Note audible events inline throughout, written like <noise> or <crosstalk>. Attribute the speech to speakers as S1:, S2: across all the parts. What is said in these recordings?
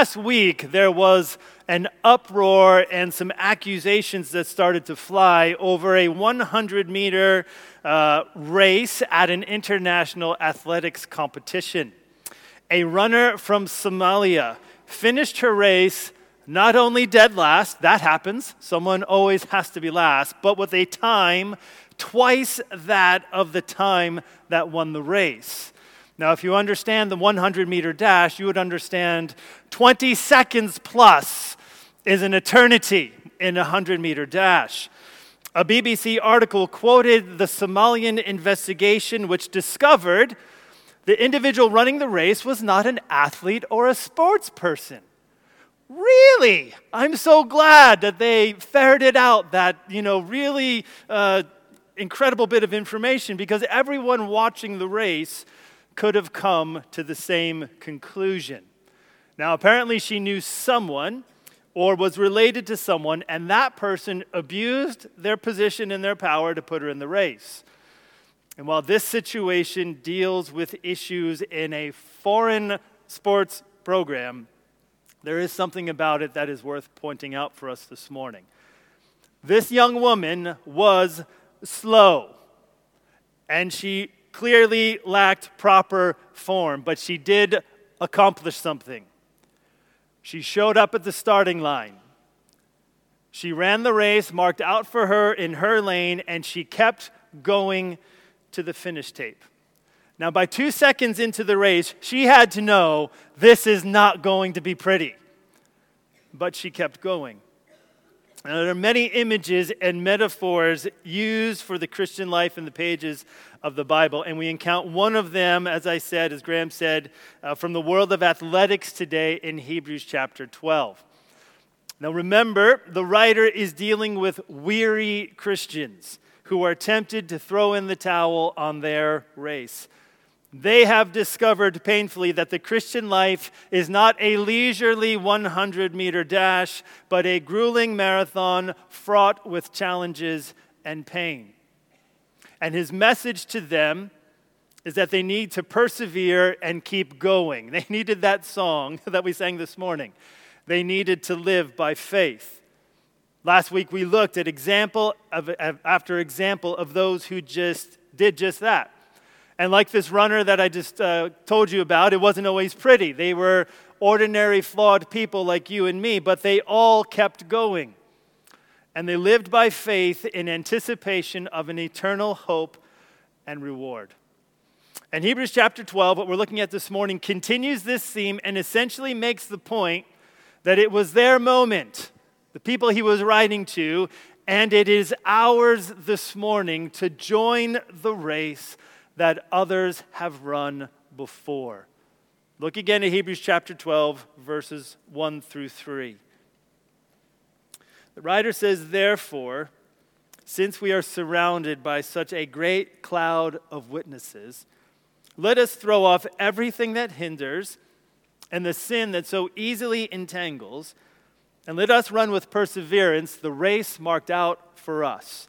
S1: last week there was an uproar and some accusations that started to fly over a 100 meter uh, race at an international athletics competition. A runner from Somalia finished her race not only dead last, that happens, someone always has to be last, but with a time twice that of the time that won the race. Now, if you understand the 100 meter dash, you would understand 20 seconds plus is an eternity in a 100 meter dash. A BBC article quoted the Somalian investigation, which discovered the individual running the race was not an athlete or a sports person. Really? I'm so glad that they ferreted out that, you know, really uh, incredible bit of information because everyone watching the race could have come to the same conclusion. Now, apparently, she knew someone or was related to someone, and that person abused their position and their power to put her in the race. And while this situation deals with issues in a foreign sports program, there is something about it that is worth pointing out for us this morning. This young woman was slow, and she clearly lacked proper form, but she did accomplish something. She showed up at the starting line. She ran the race marked out for her in her lane, and she kept going to the finish tape. Now, by two seconds into the race, she had to know this is not going to be pretty. But she kept going. Now, there are many images and metaphors used for the Christian life in the pages of the Bible, and we encounter one of them, as I said, as Graham said, uh, from the world of athletics today in Hebrews chapter 12. Now, remember, the writer is dealing with weary Christians who are tempted to throw in the towel on their race. They have discovered painfully that the Christian life is not a leisurely 100 meter dash, but a grueling marathon fraught with challenges and pain. And his message to them is that they need to persevere and keep going. They <laughs> needed that song <laughs> that we sang this morning. They needed to live by faith. Last week we looked at example of, after example of those who just did just that. And like this runner that I just uh, told you about, it wasn't always pretty. They were ordinary, flawed people like you and me, but they all kept going. And they lived by faith in anticipation of an eternal hope and reward. And Hebrews chapter 12, what we're looking at this morning, continues this theme and essentially makes the point that it was their moment, the people he was writing to, and it is ours this morning to join the race that others have run before. Look again at Hebrews chapter 12, verses 1 through 3. The writer says, Therefore, since we are surrounded by such a great cloud of witnesses, let us throw off everything that hinders and the sin that so easily entangles, and let us run with perseverance the race marked out for us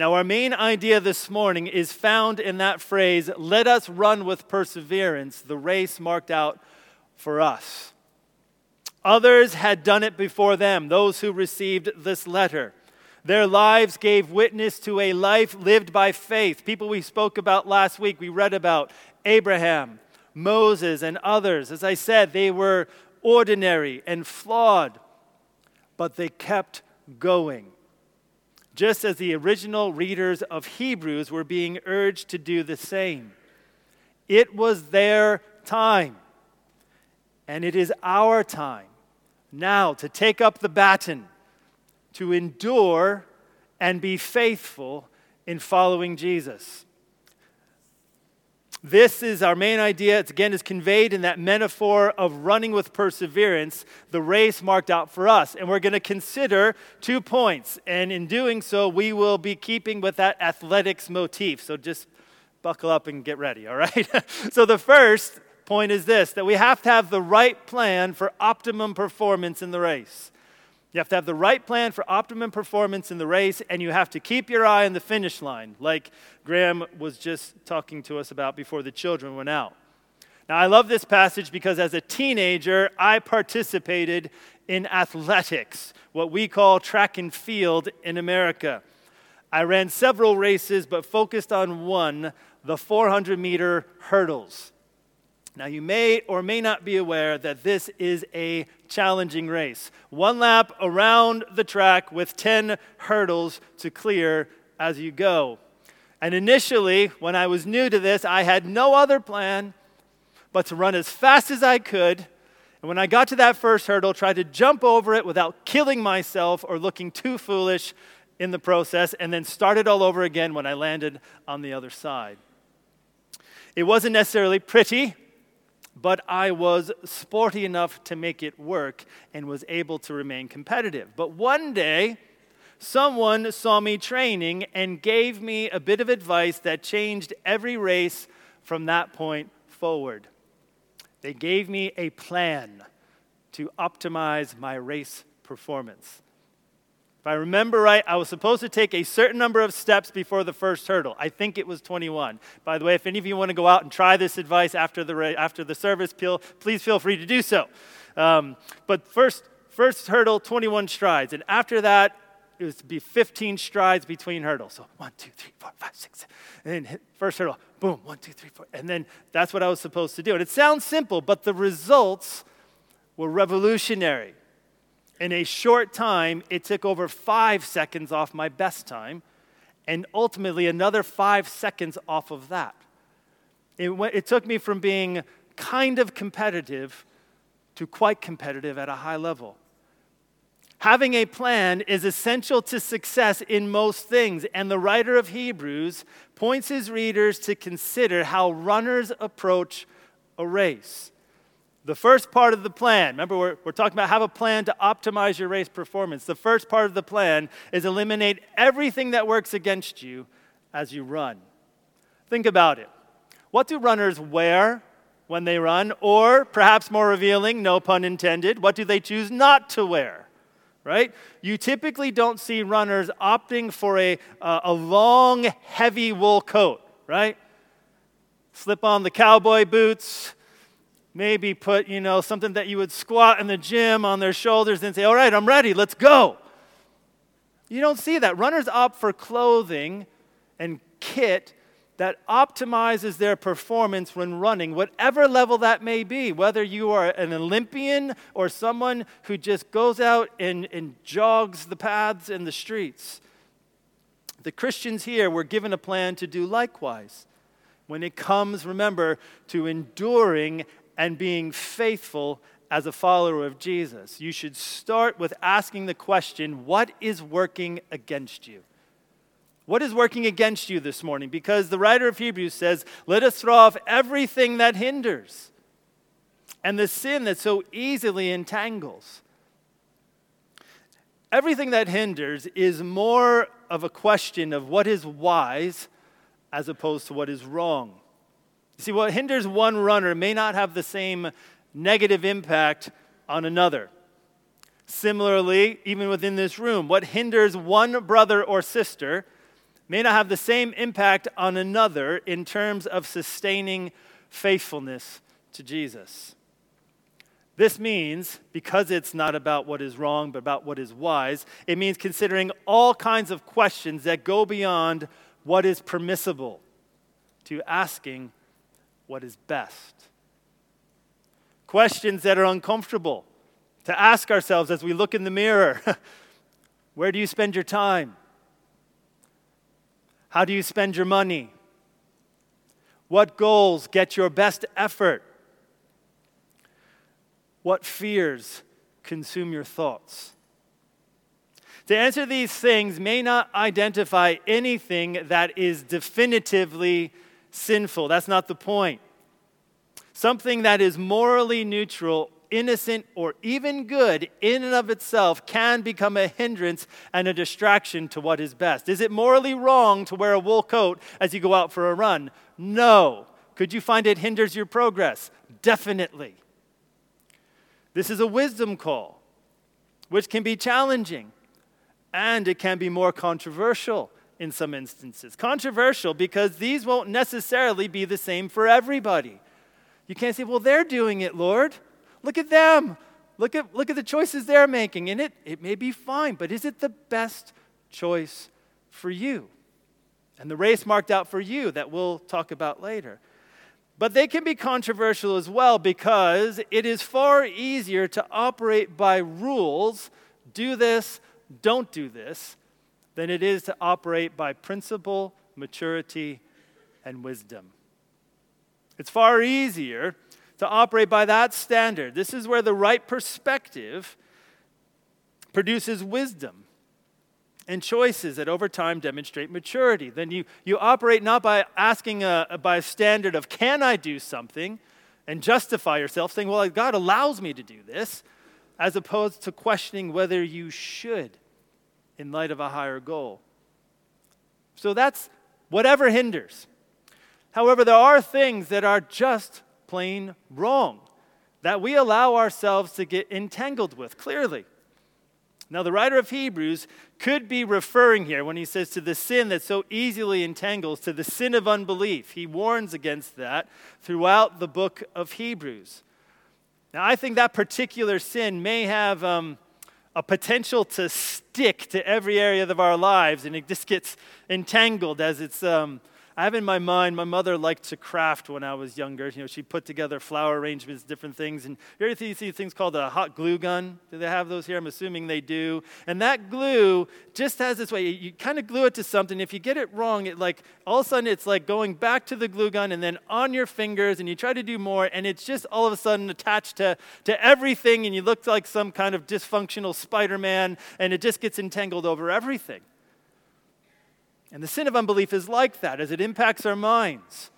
S1: Now, our main idea this morning is found in that phrase, let us run with perseverance the race marked out for us. Others had done it before them, those who received this letter. Their lives gave witness to a life lived by faith. People we spoke about last week, we read about Abraham, Moses, and others. As I said, they were ordinary and flawed, but they kept going just as the original readers of Hebrews were being urged to do the same. It was their time, and it is our time now to take up the baton, to endure and be faithful in following Jesus. This is our main idea. It's again is conveyed in that metaphor of running with perseverance, the race marked out for us. And we're going to consider two points. And in doing so, we will be keeping with that athletics motif. So just buckle up and get ready, all right? <laughs> so the first point is this that we have to have the right plan for optimum performance in the race. You have to have the right plan for optimum performance in the race, and you have to keep your eye on the finish line, like Graham was just talking to us about before the children went out. Now, I love this passage because as a teenager, I participated in athletics, what we call track and field in America. I ran several races, but focused on one the 400 meter hurdles. Now, you may or may not be aware that this is a challenging race. One lap around the track with 10 hurdles to clear as you go. And initially, when I was new to this, I had no other plan but to run as fast as I could. And when I got to that first hurdle, tried to jump over it without killing myself or looking too foolish in the process, and then start it all over again when I landed on the other side. It wasn't necessarily pretty but I was sporty enough to make it work and was able to remain competitive. But one day, someone saw me training and gave me a bit of advice that changed every race from that point forward. They gave me a plan to optimize my race performance. If I remember right, I was supposed to take a certain number of steps before the first hurdle. I think it was 21. By the way, if any of you want to go out and try this advice after the, after the service, please feel free to do so. Um, but first, first hurdle, 21 strides. And after that, it was to be 15 strides between hurdles. So one, two, three, four, five, six. And then first hurdle, boom, one, two, three, four. And then that's what I was supposed to do. And it sounds simple, but the results were revolutionary. In a short time, it took over five seconds off my best time, and ultimately another five seconds off of that. It, went, it took me from being kind of competitive to quite competitive at a high level. Having a plan is essential to success in most things, and the writer of Hebrews points his readers to consider how runners approach a race. The first part of the plan, remember, we're, we're talking about have a plan to optimize your race performance. The first part of the plan is eliminate everything that works against you as you run. Think about it. What do runners wear when they run? Or, perhaps more revealing, no pun intended, what do they choose not to wear? Right? You typically don't see runners opting for a, uh, a long, heavy wool coat, right? Slip on the cowboy boots, maybe put, you know, something that you would squat in the gym on their shoulders and say, All right, I'm ready, let's go. You don't see that. Runners opt for clothing and kit that optimizes their performance when running, whatever level that may be, whether you are an Olympian or someone who just goes out and, and jogs the paths and the streets. The Christians here were given a plan to do likewise. When it comes, remember, to enduring and being faithful as a follower of Jesus. You should start with asking the question what is working against you? What is working against you this morning? Because the writer of Hebrews says, let us throw off everything that hinders and the sin that so easily entangles. Everything that hinders is more of a question of what is wise as opposed to what is wrong. See, what hinders one runner may not have the same negative impact on another. Similarly, even within this room, what hinders one brother or sister may not have the same impact on another in terms of sustaining faithfulness to Jesus. This means, because it's not about what is wrong, but about what is wise, it means considering all kinds of questions that go beyond what is permissible to asking what is best. Questions that are uncomfortable to ask ourselves as we look in the mirror <laughs> Where do you spend your time? How do you spend your money? What goals get your best effort? What fears consume your thoughts? To answer these things may not identify anything that is definitively sinful. That's not the point. Something that is morally neutral, innocent, or even good in and of itself can become a hindrance and a distraction to what is best. Is it morally wrong to wear a wool coat as you go out for a run? No. Could you find it hinders your progress? Definitely. This is a wisdom call, which can be challenging and it can be more controversial in some instances. Controversial because these won't necessarily be the same for everybody. You can't say, well, they're doing it, Lord. Look at them. Look at, look at the choices they're making. And it, it may be fine, but is it the best choice for you? And the race marked out for you that we'll talk about later. But they can be controversial as well because it is far easier to operate by rules do this, don't do this, than it is to operate by principle, maturity, and wisdom. It's far easier to operate by that standard. This is where the right perspective produces wisdom and choices that over time demonstrate maturity. Then you, you operate not by asking a, by a standard of, can I do something? And justify yourself, saying, well, God allows me to do this, as opposed to questioning whether you should in light of a higher goal. So that's whatever hinders. However, there are things that are just plain wrong that we allow ourselves to get entangled with, clearly. Now, the writer of Hebrews could be referring here when he says to the sin that so easily entangles, to the sin of unbelief. He warns against that throughout the book of Hebrews. Now, I think that particular sin may have um, a potential to stick to every area of our lives, and it just gets entangled as it's um, I have in my mind, my mother liked to craft when I was younger. You know, she put together flower arrangements, different things. And you ever see things called a hot glue gun? Do they have those here? I'm assuming they do. And that glue just has this way. You kind of glue it to something. If you get it wrong, it like all of a sudden it's like going back to the glue gun and then on your fingers, and you try to do more, and it's just all of a sudden attached to, to everything, and you look like some kind of dysfunctional Spider-Man, and it just gets entangled over everything. And the sin of unbelief is like that as it impacts our minds,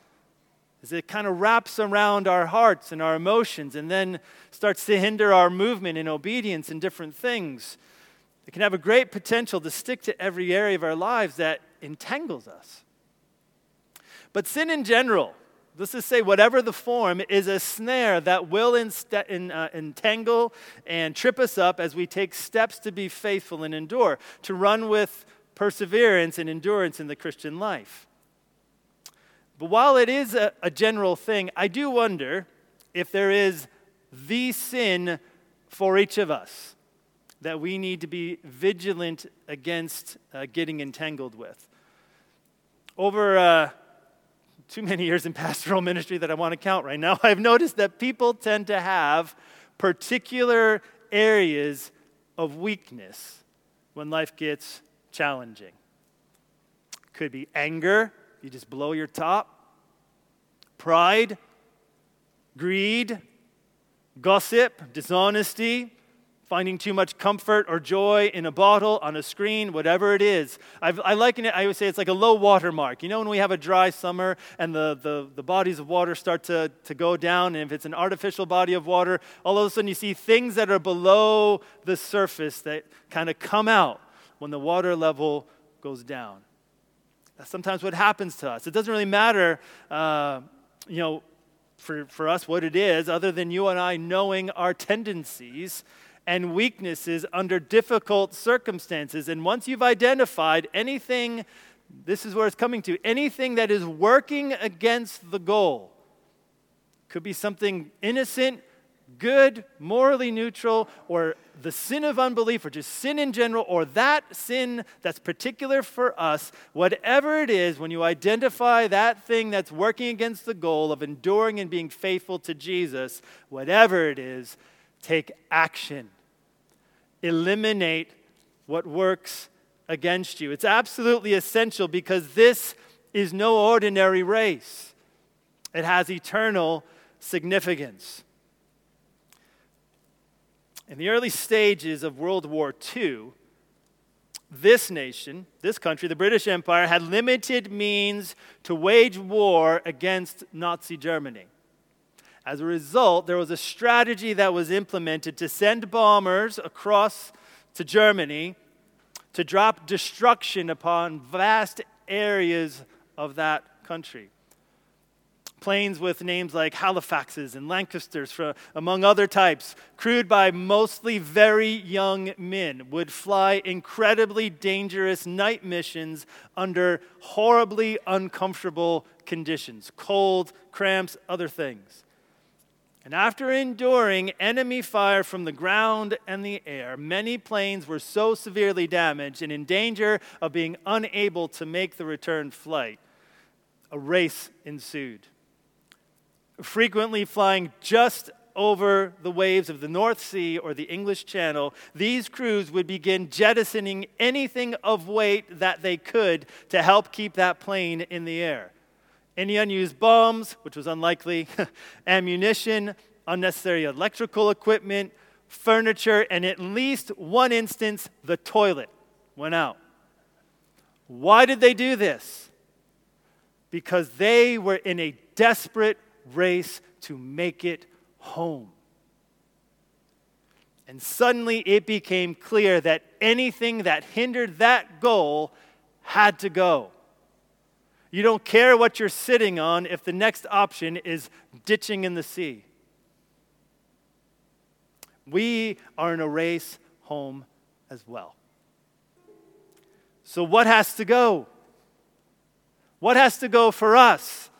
S1: as it kind of wraps around our hearts and our emotions, and then starts to hinder our movement in obedience in different things. It can have a great potential to stick to every area of our lives that entangles us. But sin in general, let's just say whatever the form, is a snare that will in, uh, entangle and trip us up as we take steps to be faithful and endure, to run with perseverance and endurance in the Christian life. But while it is a, a general thing, I do wonder if there is the sin for each of us that we need to be vigilant against uh, getting entangled with. Over uh, too many years in pastoral <laughs> ministry that I want to count right now, <laughs> I've noticed that people tend to have particular areas of weakness when life gets challenging. Could be anger, you just blow your top, pride, greed, gossip, dishonesty, finding too much comfort or joy in a bottle, on a screen, whatever it is. I've, I liken it, I would say it's like a low water mark. You know, when we have a dry summer and the, the, the bodies of water start to, to go down, and if it's an artificial body of water, all of a sudden you see things that are below the surface that kind of come out when the water level goes down. That's sometimes what happens to us. It doesn't really matter, uh, you know, for, for us what it is, other than you and I knowing our tendencies and weaknesses under difficult circumstances. And once you've identified anything, this is where it's coming to anything that is working against the goal, could be something innocent good, morally neutral, or the sin of unbelief, or just sin in general, or that sin that's particular for us, whatever it is, when you identify that thing that's working against the goal of enduring and being faithful to Jesus, whatever it is, take action. Eliminate what works against you. It's absolutely essential because this is no ordinary race, it has eternal significance. In the early stages of World War II, this nation, this country, the British Empire, had limited means to wage war against Nazi Germany. As a result, there was a strategy that was implemented to send bombers across to Germany to drop destruction upon vast areas of that country planes with names like Halifaxes and Lancasters, for, among other types, crewed by mostly very young men, would fly incredibly dangerous night missions under horribly uncomfortable conditions cold, cramps, other things. And after enduring enemy fire from the ground and the air, many planes were so severely damaged and in danger of being unable to make the return flight. A race ensued frequently flying just over the waves of the North Sea or the English Channel, these crews would begin jettisoning anything of weight that they could to help keep that plane in the air. Any unused bombs, which was unlikely, <laughs> ammunition, unnecessary electrical equipment, furniture, and at least one instance, the toilet went out. Why did they do this? Because they were in a desperate race to make it home. And suddenly it became clear that anything that hindered that goal had to go. You don't care what you're sitting on if the next option is ditching in the sea. We are in a race home as well. So, what has to go? What has to go for us?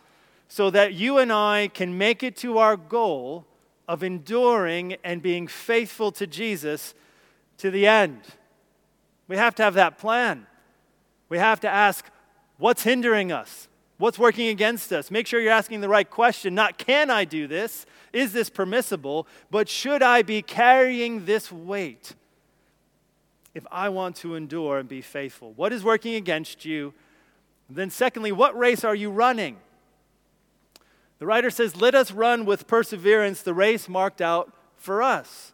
S1: So that you and I can make it to our goal of enduring and being faithful to Jesus to the end. We have to have that plan. We have to ask, what's hindering us? What's working against us? Make sure you're asking the right question. Not, can I do this? Is this permissible? But should I be carrying this weight if I want to endure and be faithful? What is working against you? then, secondly, what race are you running? The writer says, Let us run with perseverance the race marked out for us.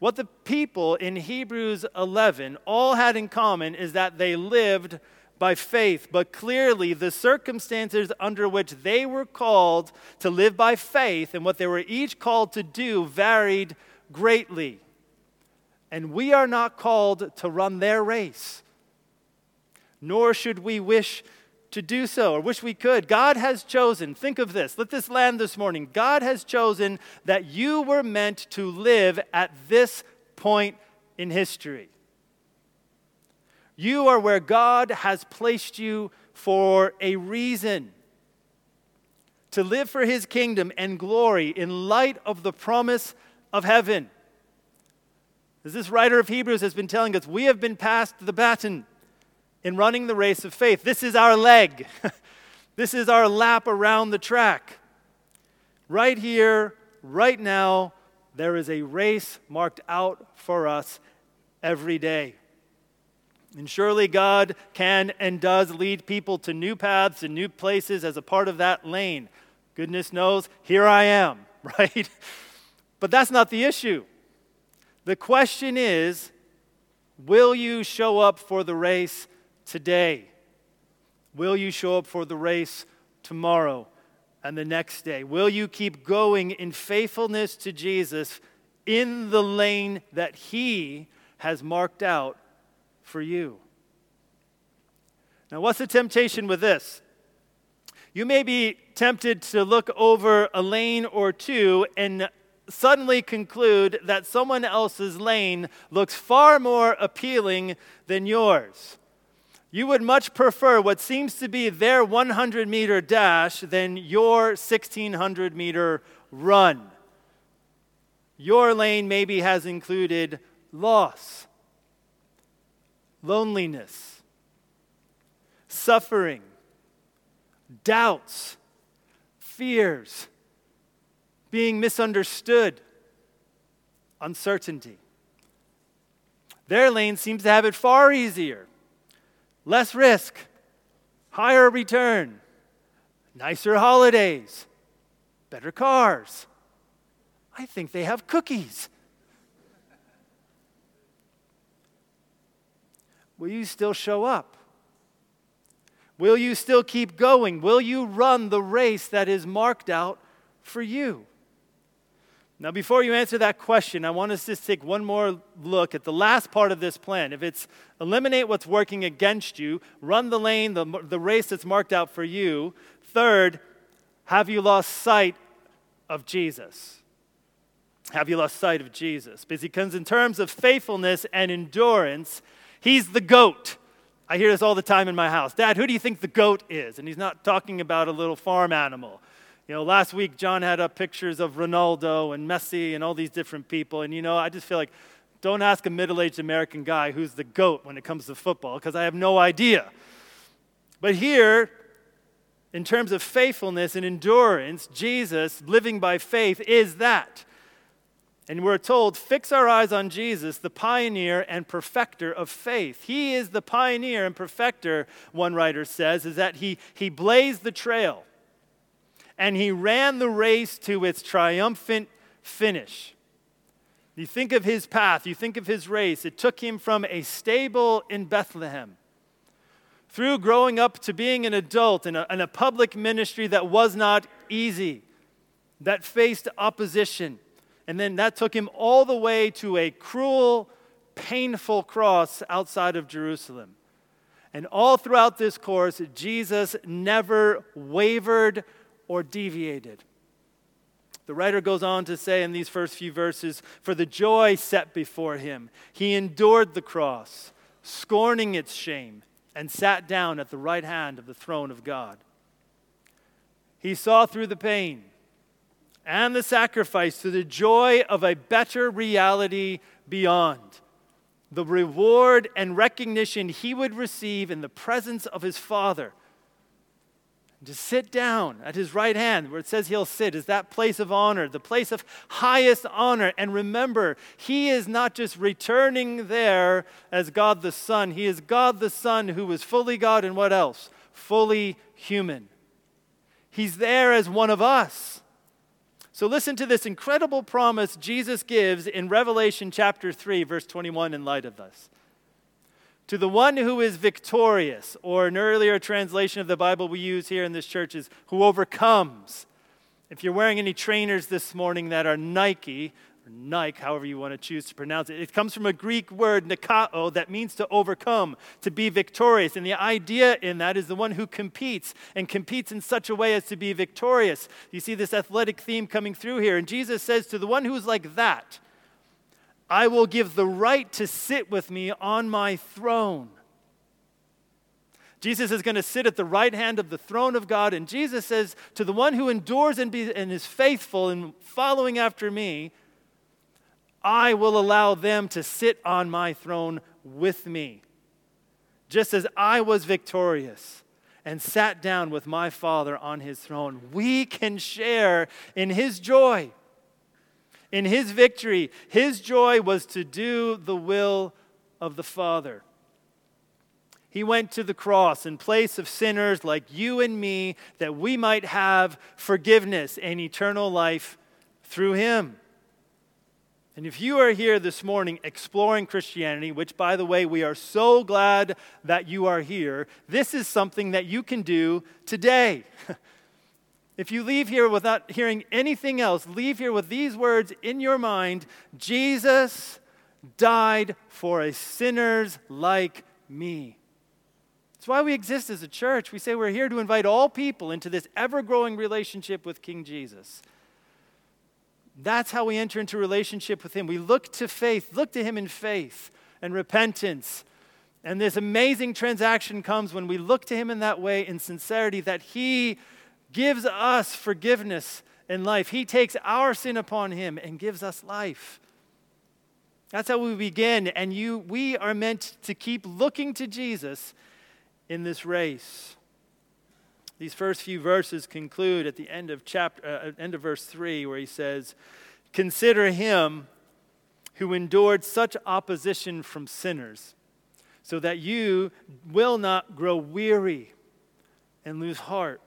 S1: What the people in Hebrews 11 all had in common is that they lived by faith, but clearly the circumstances under which they were called to live by faith and what they were each called to do varied greatly. And we are not called to run their race, nor should we wish to do so or wish we could. God has chosen, think of this, let this land this morning. God has chosen that you were meant to live at this point in history. You are where God has placed you for a reason to live for his kingdom and glory in light of the promise of heaven. As this writer of Hebrews has been telling us, we have been passed the baton in running the race of faith. This is our leg, <laughs> this is our lap around the track. Right here, right now, there is a race marked out for us every day. And surely God can and does lead people to new paths and new places as a part of that lane. Goodness knows, here I am, <laughs> right? But that's not the issue. The question is will you show up for the race today? Will you show up for the race tomorrow and the next day? Will you keep going in faithfulness to Jesus in the lane that He has marked out for you? Now, what's the temptation with this? You may be tempted to look over a lane or two and suddenly conclude that someone else's lane looks far more appealing than yours. You would much prefer what seems to be their 100 meter dash than your 1600 meter run. Your lane maybe has included loss, loneliness, suffering, doubts, fears, being misunderstood, uncertainty. Their lane seems to have it far easier less risk, higher return, nicer holidays, better cars. I think they have cookies. will you still show up? Will you still keep going? Will you run the race that is marked out for you? Now, before you answer that question, I want us to take one more look at the last part of this plan. If it's eliminate what's working against you, run the lane, the, the race that's marked out for you. Third, have you lost sight of Jesus? Have you lost sight of Jesus? Because in terms of faithfulness and endurance, he's the goat. I hear this all the time in my house. Dad, who do you think the goat is? And he's not talking about a little farm animal. You know, last week John had up pictures of Ronaldo and Messi and all these different people. And, you know, I just feel like don't ask a middle aged American guy who's the GOAT when it comes to football because I have no idea. But here, in terms of faithfulness and endurance, Jesus, living by faith, is that. And we're told, fix our eyes on Jesus, the pioneer and perfecter of faith. He is the pioneer and perfecter, one writer says, is that he, he blazed the trail and he ran the race to its triumphant finish. You think of his path, you think of his race. It took him from a stable in Bethlehem through growing up to being an adult in a, in a public ministry that was not easy, that faced opposition. And then that took him all the way to a cruel, painful cross outside of Jerusalem. And all throughout this course, Jesus never wavered or deviated. The writer goes on to say in these first few verses For the joy set before him, he endured the cross, scorning its shame, and sat down at the right hand of the throne of God. He saw through the pain and the sacrifice to the joy of a better reality beyond. The reward and recognition he would receive in the presence of his Father to sit down at his right hand, where it says he'll sit, is that place of honor, the place of highest honor. And remember, he is not just returning there as God the Son, he is God the Son who is fully God and what else? Fully human. He's there as one of us. So listen to this incredible promise Jesus gives in Revelation chapter 3, verse 21, in light of this. To the one who is victorious, or an earlier translation of the Bible we use here in this church is who overcomes. If you're wearing any trainers this morning that are Nike, or Nike, however you want to choose to pronounce it, it comes from a Greek word, nikao, that means to overcome, to be victorious. And the idea in that is the one who competes and competes in such a way as to be victorious. You see this athletic theme coming through here. And Jesus says to the one who is like that, I will give the right to sit with me on my throne. Jesus is going to sit at the right hand of the throne of God, and Jesus says, To the one who endures and, be, and is faithful in following after me, I will allow them to sit on my throne with me. Just as I was victorious and sat down with my Father on his throne, we can share in his joy. In his victory, his joy was to do the will of the Father. He went to the cross in place of sinners like you and me that we might have forgiveness and eternal life through him. And if you are here this morning exploring Christianity, which by the way, we are so glad that you are here, this is something that you can do today. <laughs> If you leave here without hearing anything else, leave here with these words in your mind Jesus died for a sinners like me. That's why we exist as a church. We say we're here to invite all people into this ever growing relationship with King Jesus. That's how we enter into relationship with Him. We look to faith, look to Him in faith and repentance. And this amazing transaction comes when we look to Him in that way, in sincerity, that He gives us forgiveness in life. He takes our sin upon him and gives us life. That's how we begin. And you, we are meant to keep looking to Jesus in this race. These first few verses conclude at the end of chapter, uh, end of verse three, where he says, "Consider him who endured such opposition from sinners, so that you will not grow weary and lose heart."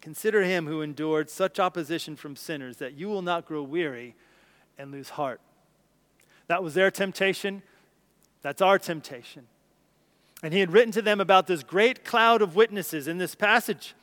S1: Consider him who endured such opposition from sinners that you will not grow weary and lose heart. That was their temptation. That's our temptation. And he had written to them about this great cloud of witnesses in this passage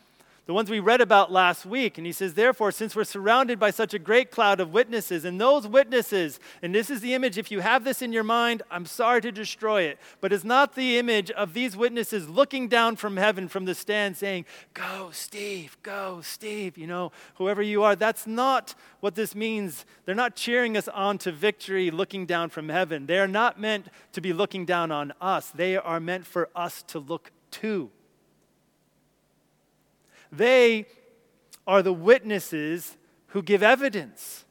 S1: the ones we read about last week. And he says, Therefore, since we're surrounded by such a great cloud of witnesses, and those witnesses, and this is the image, if you have this in your mind, I'm sorry to destroy it, but it's not the image of these witnesses looking down from heaven from the stand saying, Go, Steve, go, Steve, you know, whoever you are. That's not what this means. They're not cheering us on to victory looking down from heaven. They are not meant to be looking down on us, they are meant for us to look to. They are the witnesses who give evidence.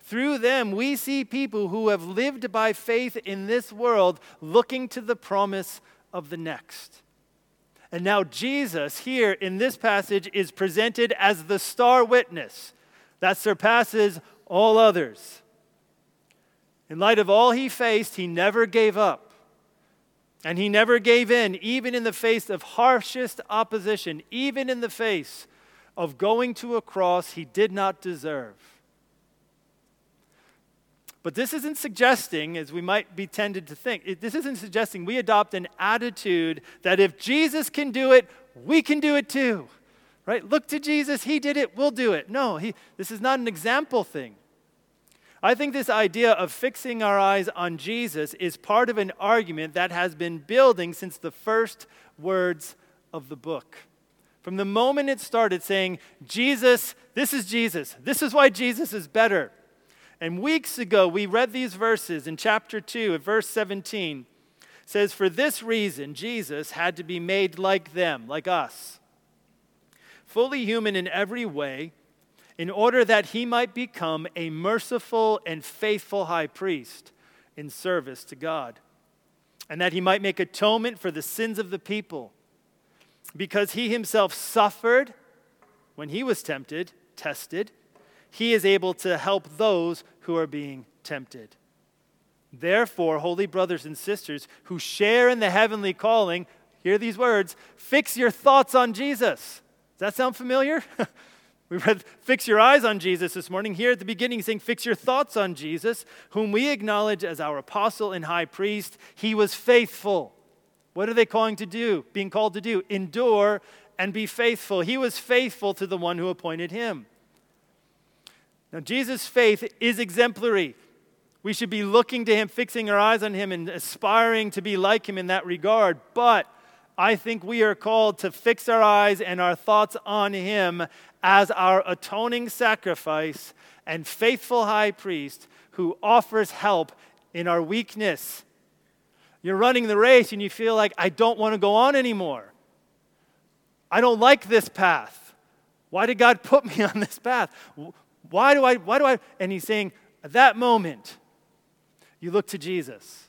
S1: Through them, we see people who have lived by faith in this world looking to the promise of the next. And now, Jesus, here in this passage, is presented as the star witness that surpasses all others. In light of all he faced, he never gave up. And he never gave in, even in the face of harshest opposition, even in the face of going to a cross he did not deserve. But this isn't suggesting, as we might be tended to think, this isn't suggesting we adopt an attitude that if Jesus can do it, we can do it too. Right? Look to Jesus, he did it, we'll do it. No, he, this is not an example thing. I think this idea of fixing our eyes on Jesus is part of an argument that has been building since the first words of the book. From the moment it started saying, Jesus, this is Jesus, this is why Jesus is better. And weeks ago, we read these verses in chapter 2, at verse 17. says, For this reason, Jesus had to be made like them, like us, fully human in every way in order that he might become a merciful and faithful high priest in service to God, and that he might make atonement for the sins of the people. Because he himself suffered when he was tempted, tested, he is able to help those who are being tempted. Therefore, holy brothers and sisters who share in the heavenly calling, hear these words fix your thoughts on Jesus. Does that sound familiar? <laughs> We read, Fix your eyes on Jesus this morning. Here at the beginning, saying, Fix your thoughts on Jesus, whom we acknowledge as our apostle and high priest. He was faithful. What are they calling to do? Being called to do? Endure and be faithful. He was faithful to the one who appointed him. Now, Jesus' faith is exemplary. We should be looking to him, fixing our eyes on him, and aspiring to be like him in that regard. But I think we are called to fix our eyes and our thoughts on him as our atoning sacrifice and faithful high priest who offers help in our weakness. You're running the race and you feel like, I don't want to go on anymore. I don't like this path. Why did God <laughs> put me on this path? Why do I, why do I? And he's saying, at that moment, you look to Jesus.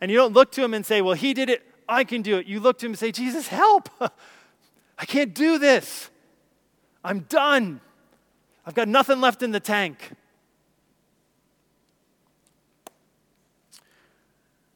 S1: And you don't look to him and say, well, he did it, I can do it. You look to him and say, Jesus, help. <laughs> I can't do this. I'm done. I've got nothing left in the tank.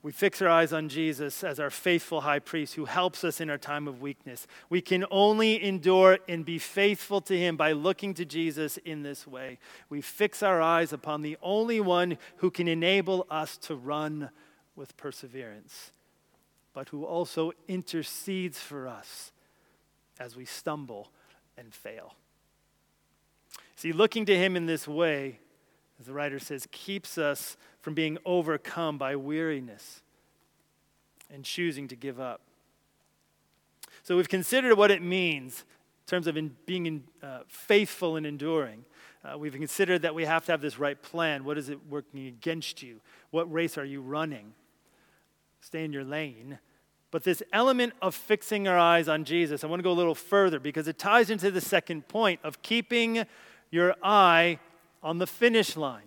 S1: We fix our eyes on Jesus as our faithful high priest who helps us in our time of weakness. We can only endure and be faithful to him by looking to Jesus in this way. We fix our eyes upon the only one who can enable us to run with perseverance, but who also intercedes for us as we stumble and fail. See, looking to him in this way, as the writer says, keeps us from being overcome by weariness and choosing to give up. So we've considered what it means in terms of in being in, uh, faithful and enduring. Uh, we've considered that we have to have this right plan. What is it working against you? What race are you running? Stay in your lane. But this element of fixing our eyes on Jesus, I want to go a little further because it ties into the second point of keeping your eye on the finish line.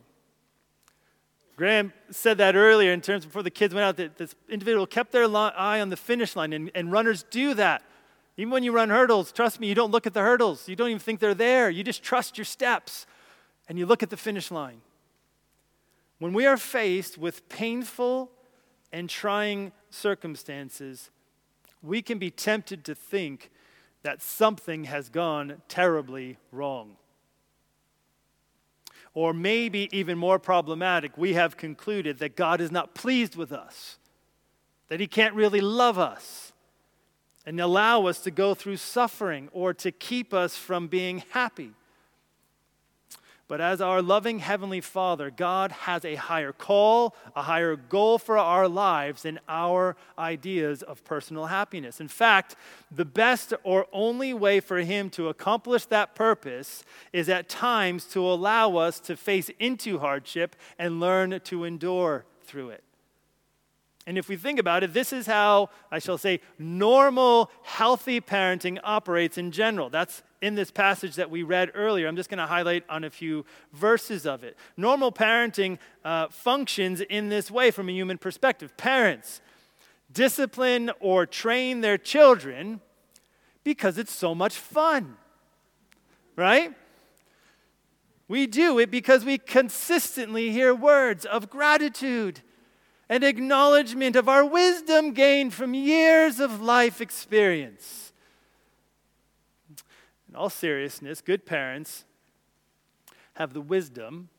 S1: Graham said that earlier in terms before the kids went out that this individual kept their eye on the finish line, and, and runners do that. Even when you run hurdles, trust me, you don't look at the hurdles. You don't even think they're there. You just trust your steps and you look at the finish line. When we are faced with painful and trying circumstances, we can be tempted to think that something has gone terribly wrong. Or maybe even more problematic, we have concluded that God is not pleased with us, that He can't really love us and allow us to go through suffering or to keep us from being happy. But as our loving Heavenly Father, God has a higher call, a higher goal for our lives than our ideas of personal happiness. In fact, the best or only way for Him to accomplish that purpose is at times to allow us to face into hardship and learn to endure through it. And if we think about it, this is how, I shall say, normal, healthy parenting operates in general. That's in this passage that we read earlier. I'm just going to highlight on a few verses of it. Normal parenting uh, functions in this way from a human perspective. Parents discipline or train their children because it's so much fun, right? We do it because we consistently hear words of gratitude and acknowledgement of our wisdom gained from years of life experience. In all seriousness, good parents have the wisdom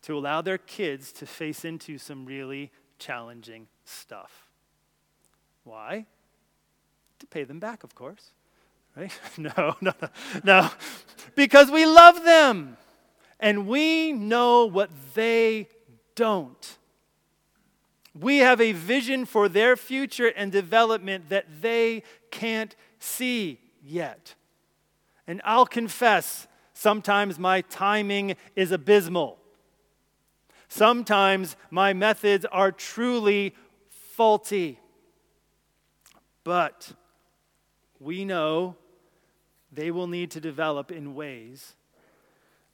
S1: to allow their kids to face into some really challenging stuff. Why? To pay them back, of course. Right? <laughs> No, no, no, no. Because we love them and we know what they don't. We have a vision for their future and development that they can't see yet. And I'll confess, sometimes my timing is abysmal. Sometimes my methods are truly faulty. But we know they will need to develop in ways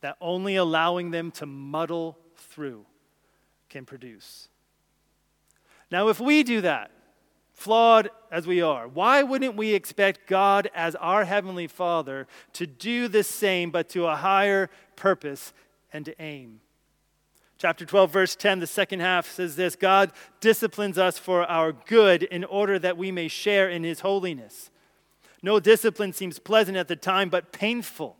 S1: that only allowing them to muddle through can produce. Now, if we do that, flawed as we are, why wouldn't we expect God as our Heavenly Father to do the same, but to a higher purpose and to aim? Chapter 12, verse 10, the second half says this God disciplines us for our good in order that we may share in His holiness. No discipline seems pleasant at the time, but painful.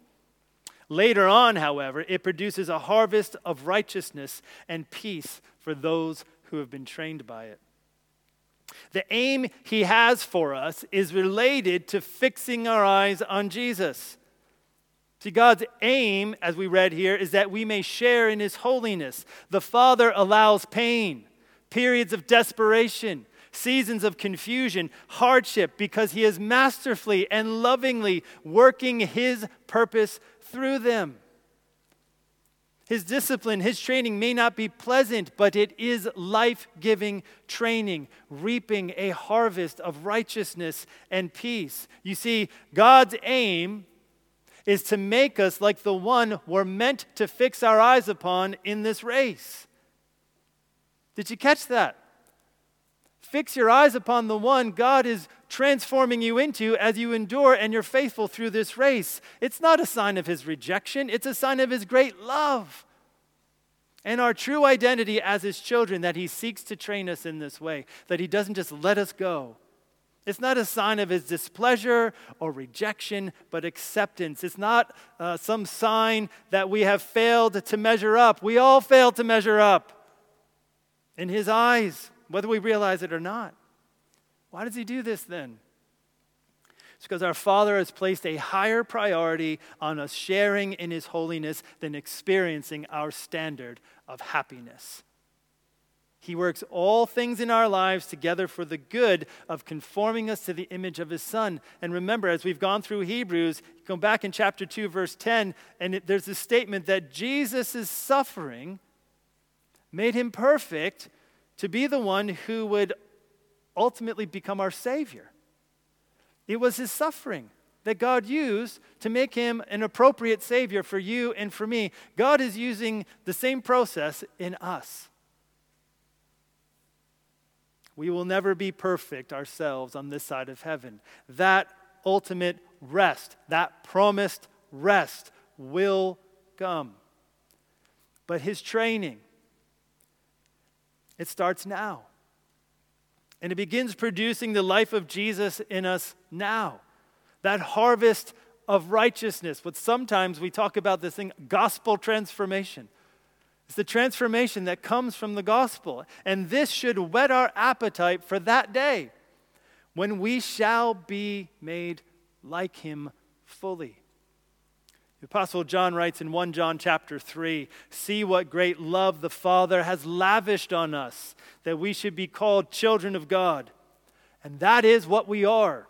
S1: Later on, however, it produces a harvest of righteousness and peace for those who have been trained by it. The aim he has for us is related to fixing our eyes on Jesus. See, God's aim, as we read here, is that we may share in his holiness. The Father allows pain, periods of desperation, seasons of confusion, hardship, because he is masterfully and lovingly working his purpose through them. His discipline, his training may not be pleasant, but it is life giving training, reaping a harvest of righteousness and peace. You see, God's aim is to make us like the one we're meant to fix our eyes upon in this race. Did you catch that? Fix your eyes upon the one God is transforming you into as you endure and you're faithful through this race. It's not a sign of his rejection, it's a sign of his great love. And our true identity as his children, that he seeks to train us in this way, that he doesn't just let us go. It's not a sign of his displeasure or rejection, but acceptance. It's not uh, some sign that we have failed to measure up. We all fail to measure up in his eyes whether we realize it or not. Why does he do this then? It's because our Father has placed a higher priority on us sharing in His holiness than experiencing our standard of happiness. He works all things in our lives together for the good of conforming us to the image of His Son. And remember, as we've gone through Hebrews, go back in chapter 2, verse 10, and it, there's a statement that Jesus' suffering made Him perfect to be the one who would ultimately become our Savior. It was his suffering that God used to make him an appropriate Savior for you and for me. God is using the same process in us. We will never be perfect ourselves on this side of heaven. That ultimate rest, that promised rest, will come. But his training, it starts now. And it begins producing the life of Jesus in us now. That harvest of righteousness. But sometimes we talk about this thing, gospel transformation. It's the transformation that comes from the gospel. And this should whet our appetite for that day when we shall be made like him fully. The apostle John writes in 1 John chapter 3, "See what great love the Father has lavished on us that we should be called children of God." And that is what we are.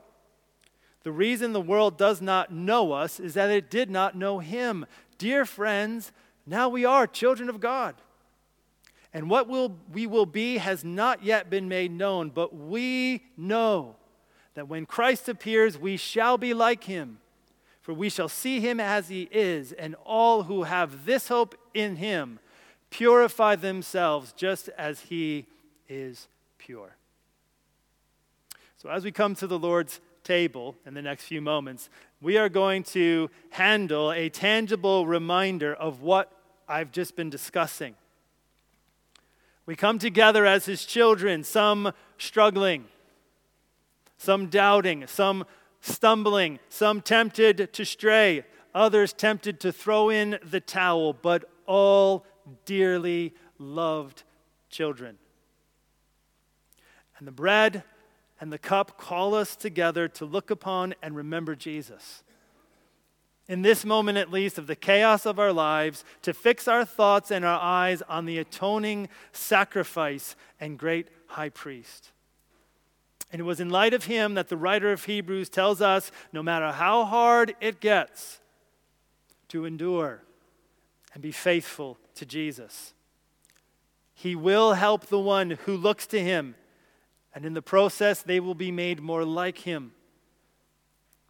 S1: The reason the world does not know us is that it did not know him. Dear friends, now we are children of God. And what will, we will be has not yet been made known, but we know that when Christ appears, we shall be like him for we shall see him as he is, and all who have this hope in him purify themselves just as he is pure. So, as we come to the Lord's table in the next few moments, we are going to handle a tangible reminder of what I've just been discussing. We come together as his children, some struggling, some doubting, some stumbling, some tempted to stray, others tempted to throw in the towel, but all dearly loved children. And the bread and the cup call us together to look upon and remember Jesus. In this moment, at least, of the chaos of our lives, to fix our thoughts and our eyes on the atoning sacrifice and great high priest. And it was in light of him that the writer of Hebrews tells us no matter how hard it gets, to endure and be faithful to Jesus. He will help the one who looks to him, and in the process, they will be made more like him.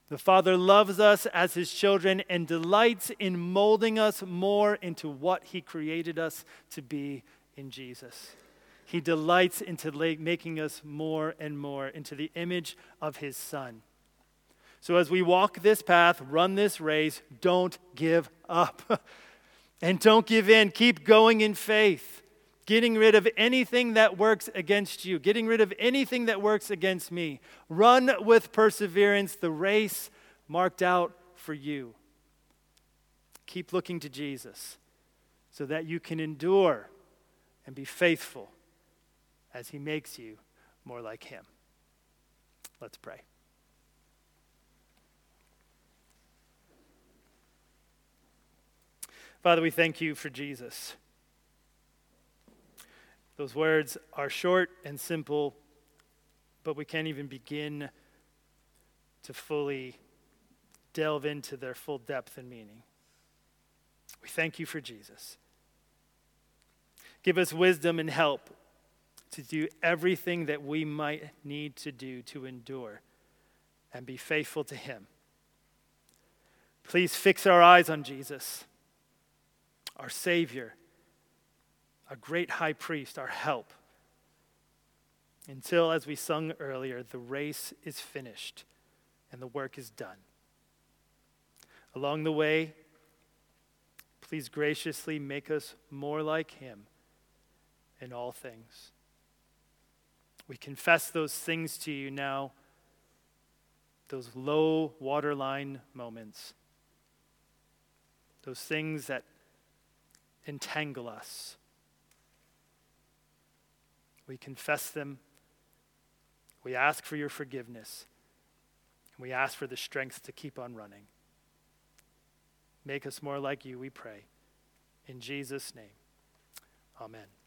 S1: The Father loves us as his children and delights in molding us more into what he created us to be in Jesus. He delights into making us more and more into the image of his Son. So as we walk this path, run this race, don't give up. <laughs> and don't give in. Keep going in faith, getting rid of anything that works against you, getting rid of anything that works against me. Run with perseverance the race marked out for you. Keep looking to Jesus so that you can endure and be faithful as he makes you more like him. Let's pray. Father, we thank you for Jesus. Those words are short and simple, but we can't even begin to fully delve into their full depth and meaning. We thank you for Jesus. Give us wisdom and help to do everything that we might need to do to endure and be faithful to Him. Please fix our eyes on Jesus, our Savior, our great high priest, our help. Until, as we sung earlier, the race is finished and the work is done. Along the way, please graciously make us more like Him in all things. We confess those things to you now, those low waterline moments, those things that entangle us. We confess them. We ask for your forgiveness. We ask for the strength to keep on running. Make us more like you, we pray. In Jesus' name, amen.